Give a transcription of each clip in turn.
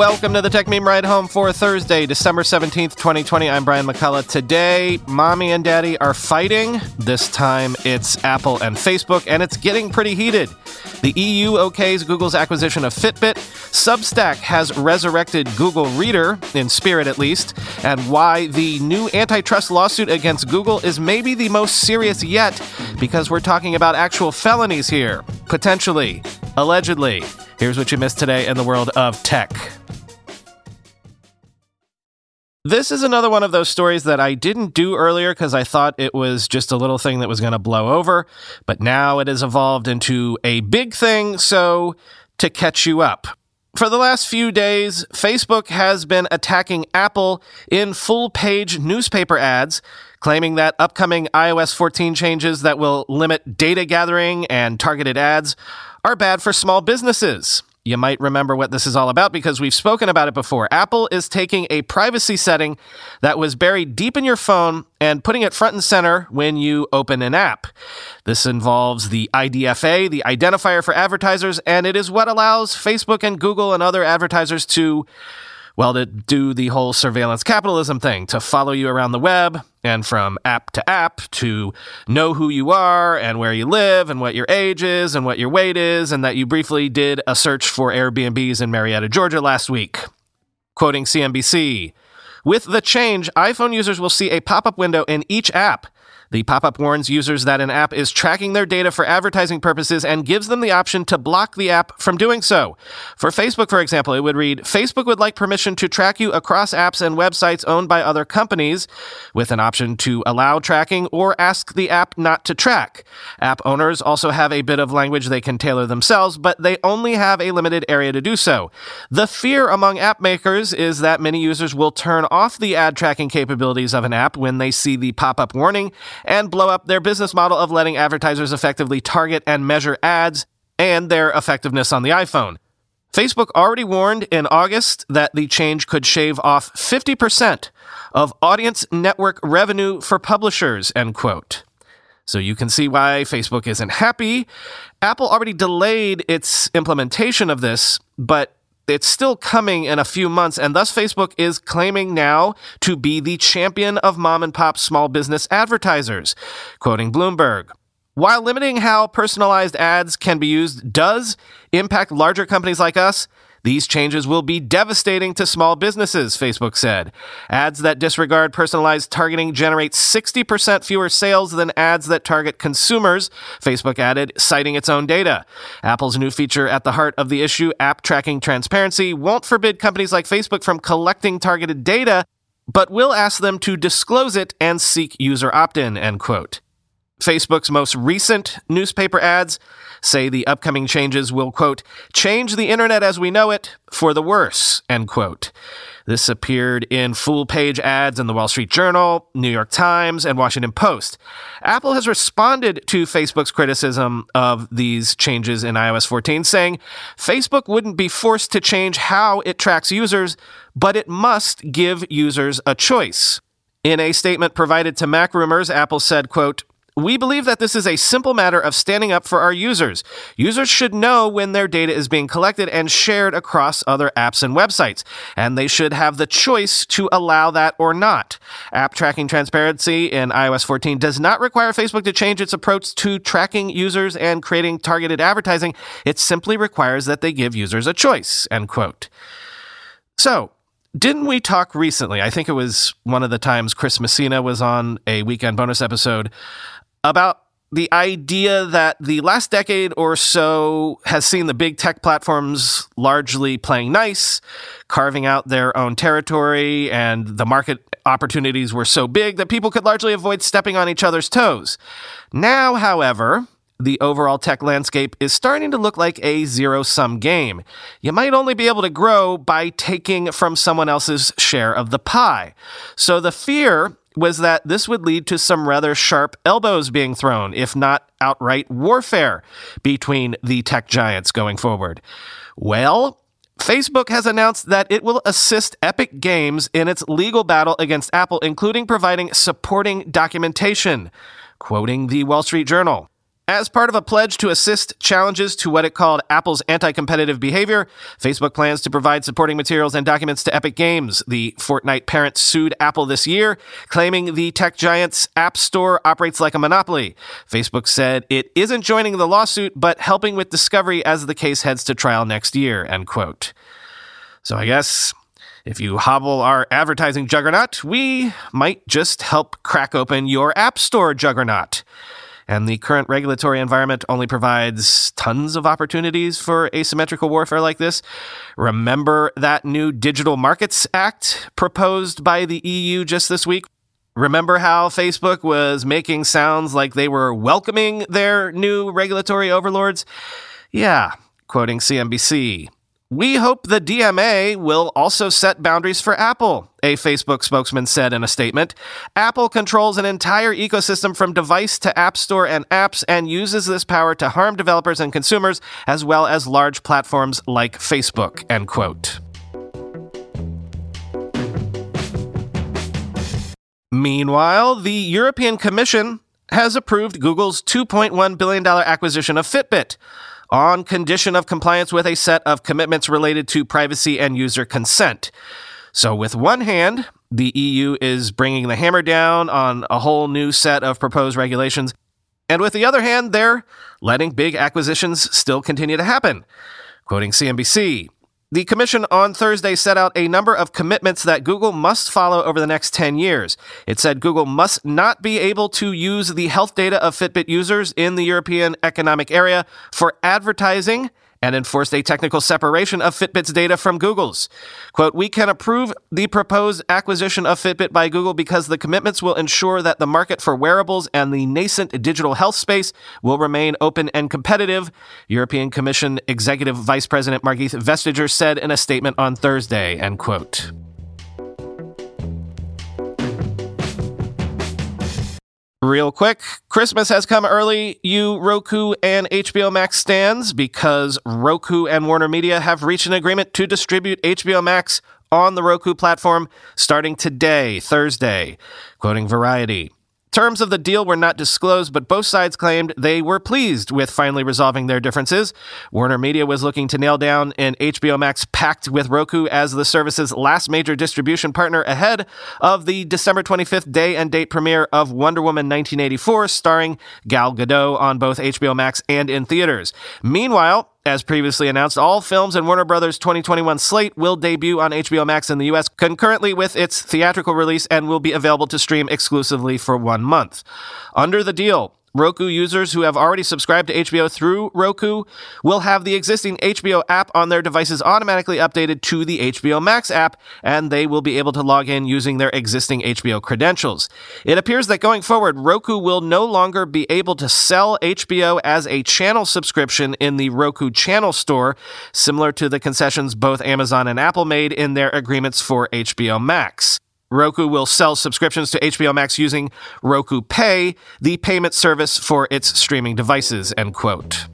Welcome to the Techmeme Ride Home for Thursday, December 17th, 2020. I'm Brian McCullough. Today, mommy and daddy are fighting. This time it's Apple and Facebook, and it's getting pretty heated. The EU okays Google's acquisition of Fitbit. Substack has resurrected Google Reader, in spirit at least, and why the new antitrust lawsuit against Google is maybe the most serious yet, because we're talking about actual felonies here. Potentially. Allegedly. Here's what you missed today in the world of tech. This is another one of those stories that I didn't do earlier because I thought it was just a little thing that was going to blow over, but now it has evolved into a big thing, so to catch you up. For the last few days, Facebook has been attacking Apple in full page newspaper ads, claiming that upcoming iOS 14 changes that will limit data gathering and targeted ads are bad for small businesses. You might remember what this is all about because we've spoken about it before. Apple is taking a privacy setting that was buried deep in your phone and putting it front and center when you open an app. This involves the IDFA, the identifier for advertisers, and it is what allows Facebook and Google and other advertisers to well, to do the whole surveillance capitalism thing, to follow you around the web and from app to app to know who you are and where you live and what your age is and what your weight is, and that you briefly did a search for Airbnbs in Marietta, Georgia last week. Quoting CNBC, with the change, iPhone users will see a pop up window in each app the pop up warns users that an app is tracking their data for advertising purposes and gives them the option to block the app from doing so. For Facebook, for example, it would read Facebook would like permission to track you across apps and websites owned by other companies, with an option to allow tracking or ask the app not to track. App owners also have a bit of language they can tailor themselves, but they only have a limited area to do so. The fear among app makers is that many users will turn off the ad tracking capabilities of an app when they see the pop up warning and blow up their business model of letting advertisers effectively target and measure ads and their effectiveness on the iPhone. Facebook already warned in August that the change could shave off 50% of audience network revenue for publishers, end quote. So you can see why Facebook isn't happy. Apple already delayed its implementation of this, but it's still coming in a few months, and thus Facebook is claiming now to be the champion of mom and pop small business advertisers. Quoting Bloomberg. While limiting how personalized ads can be used does impact larger companies like us, these changes will be devastating to small businesses, Facebook said. Ads that disregard personalized targeting generate 60% fewer sales than ads that target consumers, Facebook added, citing its own data. Apple's new feature at the heart of the issue, app tracking transparency, won't forbid companies like Facebook from collecting targeted data, but will ask them to disclose it and seek user opt-in, end quote. Facebook's most recent newspaper ads say the upcoming changes will, quote, change the internet as we know it for the worse, end quote. This appeared in full page ads in the Wall Street Journal, New York Times, and Washington Post. Apple has responded to Facebook's criticism of these changes in iOS 14, saying Facebook wouldn't be forced to change how it tracks users, but it must give users a choice. In a statement provided to MacRumors, Apple said, quote, we believe that this is a simple matter of standing up for our users. Users should know when their data is being collected and shared across other apps and websites, and they should have the choice to allow that or not. App tracking transparency in iOS 14 does not require Facebook to change its approach to tracking users and creating targeted advertising. It simply requires that they give users a choice. End quote. So, didn't we talk recently? I think it was one of the times Chris Messina was on a weekend bonus episode about the idea that the last decade or so has seen the big tech platforms largely playing nice, carving out their own territory, and the market opportunities were so big that people could largely avoid stepping on each other's toes. Now, however, the overall tech landscape is starting to look like a zero sum game. You might only be able to grow by taking from someone else's share of the pie. So the fear was that this would lead to some rather sharp elbows being thrown, if not outright warfare, between the tech giants going forward. Well, Facebook has announced that it will assist Epic Games in its legal battle against Apple, including providing supporting documentation. Quoting the Wall Street Journal. As part of a pledge to assist challenges to what it called Apple's anti competitive behavior, Facebook plans to provide supporting materials and documents to Epic Games. The Fortnite parent sued Apple this year, claiming the tech giant's App Store operates like a monopoly. Facebook said it isn't joining the lawsuit, but helping with discovery as the case heads to trial next year. End quote. So I guess if you hobble our advertising juggernaut, we might just help crack open your App Store juggernaut. And the current regulatory environment only provides tons of opportunities for asymmetrical warfare like this. Remember that new Digital Markets Act proposed by the EU just this week? Remember how Facebook was making sounds like they were welcoming their new regulatory overlords? Yeah, quoting CNBC. We hope the DMA will also set boundaries for Apple, a Facebook spokesman said in a statement. Apple controls an entire ecosystem from device to App Store and apps and uses this power to harm developers and consumers as well as large platforms like Facebook, end quote. Meanwhile, the European Commission has approved Google's $2.1 billion acquisition of Fitbit on condition of compliance with a set of commitments related to privacy and user consent. So, with one hand, the EU is bringing the hammer down on a whole new set of proposed regulations. And with the other hand, they're letting big acquisitions still continue to happen. Quoting CNBC, the Commission on Thursday set out a number of commitments that Google must follow over the next 10 years. It said Google must not be able to use the health data of Fitbit users in the European Economic Area for advertising and enforced a technical separation of Fitbit's data from Google's. Quote, we can approve the proposed acquisition of Fitbit by Google because the commitments will ensure that the market for wearables and the nascent digital health space will remain open and competitive, European Commission Executive Vice President Margrethe Vestager said in a statement on Thursday, end quote. Real quick, Christmas has come early, you Roku and HBO Max stands, because Roku and WarnerMedia have reached an agreement to distribute HBO Max on the Roku platform starting today, Thursday. Quoting Variety. Terms of the deal were not disclosed, but both sides claimed they were pleased with finally resolving their differences. WarnerMedia was looking to nail down an HBO Max pact with Roku as the service's last major distribution partner ahead of the December 25th day and date premiere of Wonder Woman 1984, starring Gal Gadot on both HBO Max and in theaters. Meanwhile, as previously announced, all films in Warner Brothers' 2021 slate will debut on HBO Max in the US concurrently with its theatrical release and will be available to stream exclusively for one month. Under the deal, Roku users who have already subscribed to HBO through Roku will have the existing HBO app on their devices automatically updated to the HBO Max app, and they will be able to log in using their existing HBO credentials. It appears that going forward, Roku will no longer be able to sell HBO as a channel subscription in the Roku channel store, similar to the concessions both Amazon and Apple made in their agreements for HBO Max. Roku will sell subscriptions to HBO Max using Roku Pay, the payment service for its streaming devices, end quote.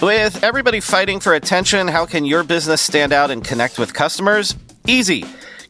With everybody fighting for attention, how can your business stand out and connect with customers? Easy.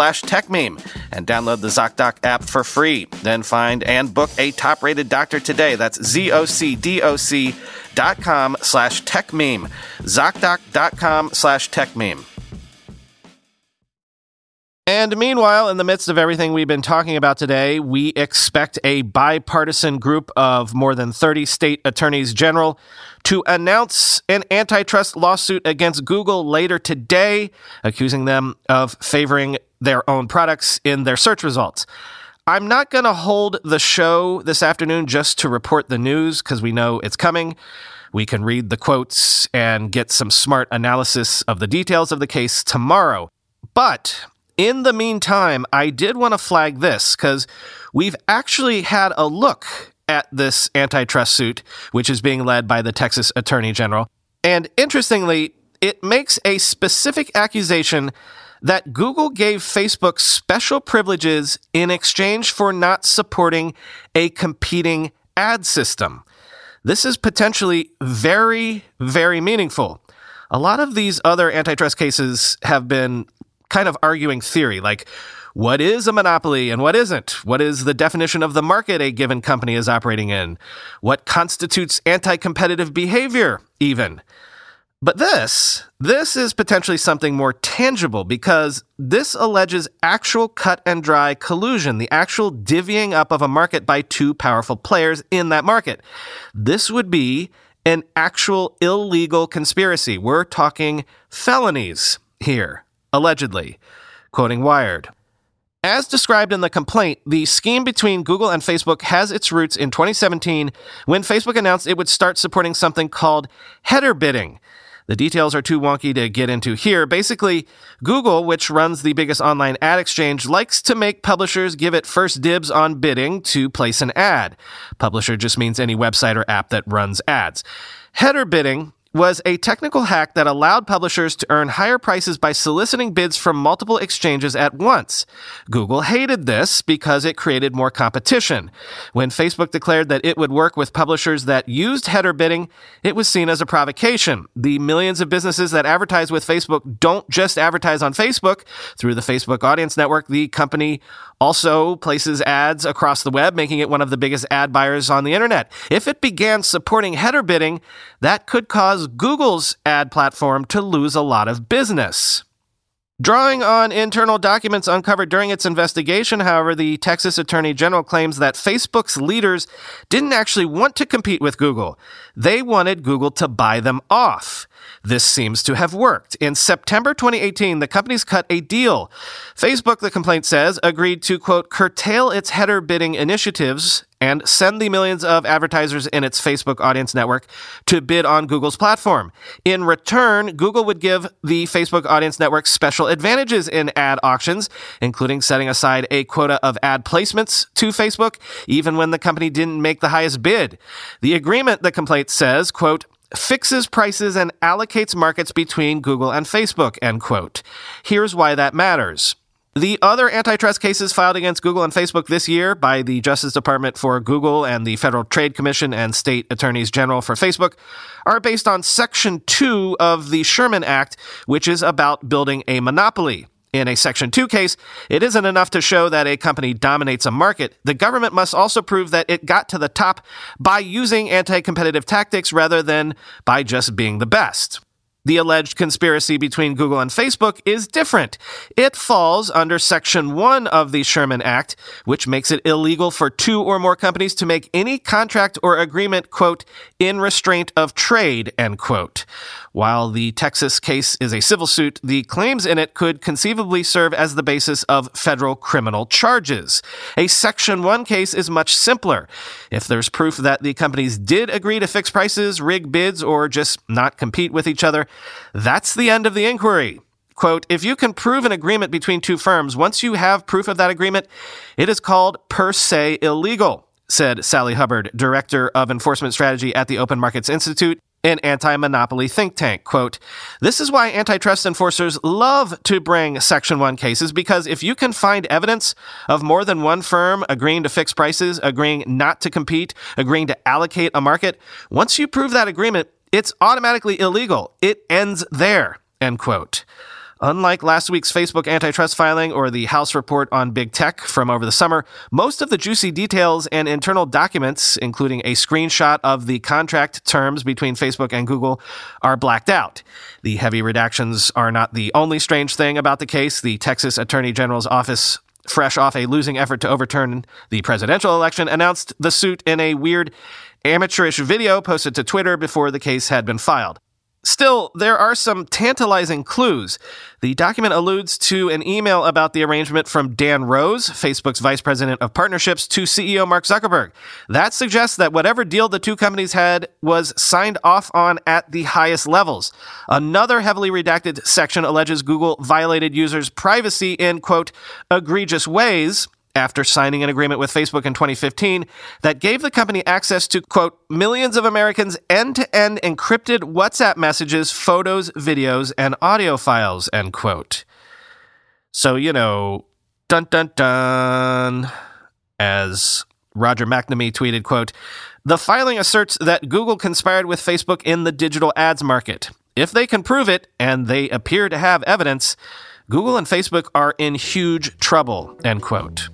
slash TechMeme and download the ZocDoc app for free. Then find and book a top rated doctor today. That's Z-O-C-D-O-C dot com slash TechMeme. ZocDoc.com slash TechMeme. And meanwhile, in the midst of everything we've been talking about today, we expect a bipartisan group of more than 30 state attorneys general to announce an antitrust lawsuit against Google later today, accusing them of favoring their own products in their search results. I'm not going to hold the show this afternoon just to report the news because we know it's coming. We can read the quotes and get some smart analysis of the details of the case tomorrow. But in the meantime, I did want to flag this because we've actually had a look at this antitrust suit, which is being led by the Texas Attorney General. And interestingly, it makes a specific accusation that Google gave Facebook special privileges in exchange for not supporting a competing ad system. This is potentially very, very meaningful. A lot of these other antitrust cases have been kind of arguing theory, like what is a monopoly and what isn't? What is the definition of the market a given company is operating in? What constitutes anti competitive behavior, even? But this, this is potentially something more tangible because this alleges actual cut and dry collusion, the actual divvying up of a market by two powerful players in that market. This would be an actual illegal conspiracy. We're talking felonies here, allegedly. Quoting Wired. As described in the complaint, the scheme between Google and Facebook has its roots in 2017 when Facebook announced it would start supporting something called header bidding. The details are too wonky to get into here. Basically, Google, which runs the biggest online ad exchange, likes to make publishers give it first dibs on bidding to place an ad. Publisher just means any website or app that runs ads. Header bidding was a technical hack that allowed publishers to earn higher prices by soliciting bids from multiple exchanges at once. Google hated this because it created more competition. When Facebook declared that it would work with publishers that used header bidding, it was seen as a provocation. The millions of businesses that advertise with Facebook don't just advertise on Facebook. Through the Facebook Audience Network, the company also places ads across the web, making it one of the biggest ad buyers on the internet. If it began supporting header bidding, that could cause Google's ad platform to lose a lot of business. Drawing on internal documents uncovered during its investigation, however, the Texas Attorney General claims that Facebook's leaders didn't actually want to compete with Google. They wanted Google to buy them off. This seems to have worked. In September 2018, the companies cut a deal. Facebook, the complaint says, agreed to, quote, curtail its header bidding initiatives and send the millions of advertisers in its Facebook audience network to bid on Google's platform. In return, Google would give the Facebook audience network special advantages in ad auctions, including setting aside a quota of ad placements to Facebook, even when the company didn't make the highest bid. The agreement, the complaint says, quote, fixes prices and allocates markets between Google and Facebook, end quote. Here's why that matters. The other antitrust cases filed against Google and Facebook this year by the Justice Department for Google and the Federal Trade Commission and state attorneys general for Facebook are based on Section 2 of the Sherman Act, which is about building a monopoly. In a Section 2 case, it isn't enough to show that a company dominates a market. The government must also prove that it got to the top by using anti competitive tactics rather than by just being the best. The alleged conspiracy between Google and Facebook is different. It falls under Section 1 of the Sherman Act, which makes it illegal for two or more companies to make any contract or agreement, quote, in restraint of trade, end quote. While the Texas case is a civil suit, the claims in it could conceivably serve as the basis of federal criminal charges. A Section 1 case is much simpler. If there's proof that the companies did agree to fix prices, rig bids, or just not compete with each other, that's the end of the inquiry. Quote, if you can prove an agreement between two firms, once you have proof of that agreement, it is called per se illegal, said Sally Hubbard, Director of Enforcement Strategy at the Open Markets Institute an anti-monopoly think tank. Quote, this is why antitrust enforcers love to bring Section 1 cases because if you can find evidence of more than one firm agreeing to fix prices, agreeing not to compete, agreeing to allocate a market, once you prove that agreement, it's automatically illegal. It ends there, end quote. Unlike last week's Facebook antitrust filing or the House report on big tech from over the summer, most of the juicy details and internal documents, including a screenshot of the contract terms between Facebook and Google, are blacked out. The heavy redactions are not the only strange thing about the case. The Texas Attorney General's office fresh off a losing effort to overturn the presidential election, announced the suit in a weird amateurish video posted to Twitter before the case had been filed. Still, there are some tantalizing clues. The document alludes to an email about the arrangement from Dan Rose, Facebook's vice president of partnerships, to CEO Mark Zuckerberg. That suggests that whatever deal the two companies had was signed off on at the highest levels. Another heavily redacted section alleges Google violated users' privacy in, quote, egregious ways after signing an agreement with Facebook in 2015 that gave the company access to, quote, millions of Americans' end to end encrypted WhatsApp messages, photos, videos, and audio files, end quote. So, you know, dun dun dun, as Roger McNamee tweeted, quote, the filing asserts that Google conspired with Facebook in the digital ads market. If they can prove it, and they appear to have evidence, Google and Facebook are in huge trouble, end quote.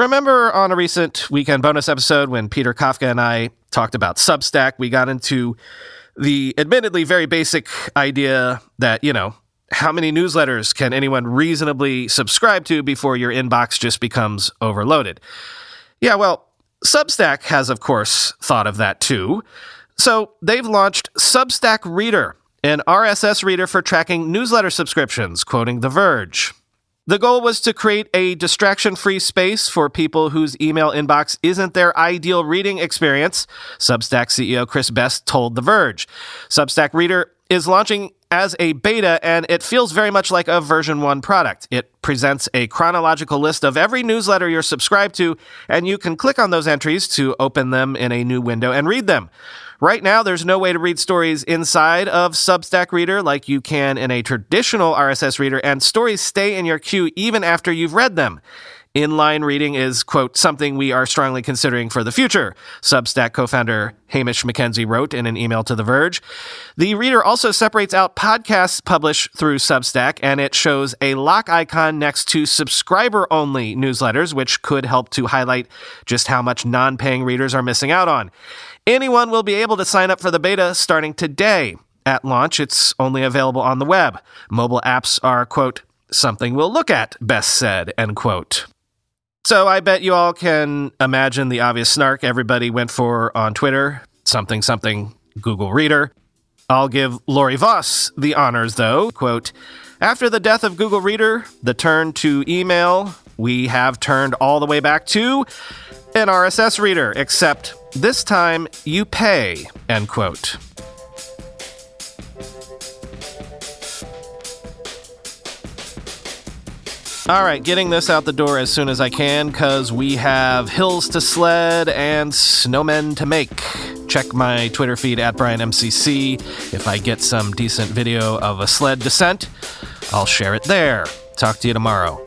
Remember on a recent weekend bonus episode when Peter Kafka and I talked about Substack, we got into the admittedly very basic idea that, you know, how many newsletters can anyone reasonably subscribe to before your inbox just becomes overloaded? Yeah, well, Substack has, of course, thought of that too. So they've launched Substack Reader, an RSS reader for tracking newsletter subscriptions, quoting The Verge. The goal was to create a distraction free space for people whose email inbox isn't their ideal reading experience, Substack CEO Chris Best told The Verge. Substack Reader is launching as a beta, and it feels very much like a version 1 product. It presents a chronological list of every newsletter you're subscribed to, and you can click on those entries to open them in a new window and read them. Right now, there's no way to read stories inside of Substack Reader like you can in a traditional RSS reader, and stories stay in your queue even after you've read them. Inline reading is, quote, something we are strongly considering for the future, Substack co founder Hamish McKenzie wrote in an email to The Verge. The reader also separates out podcasts published through Substack, and it shows a lock icon next to subscriber only newsletters, which could help to highlight just how much non paying readers are missing out on. Anyone will be able to sign up for the beta starting today. At launch, it's only available on the web. Mobile apps are, quote, something we'll look at, Best said, end quote. So I bet you all can imagine the obvious snark everybody went for on Twitter something something Google Reader. I'll give Laurie Voss the honors, though. Quote After the death of Google Reader, the turn to email, we have turned all the way back to an RSS reader, except this time you pay, end quote. All right, getting this out the door as soon as I can because we have hills to sled and snowmen to make. Check my Twitter feed at BrianMCC. If I get some decent video of a sled descent, I'll share it there. Talk to you tomorrow.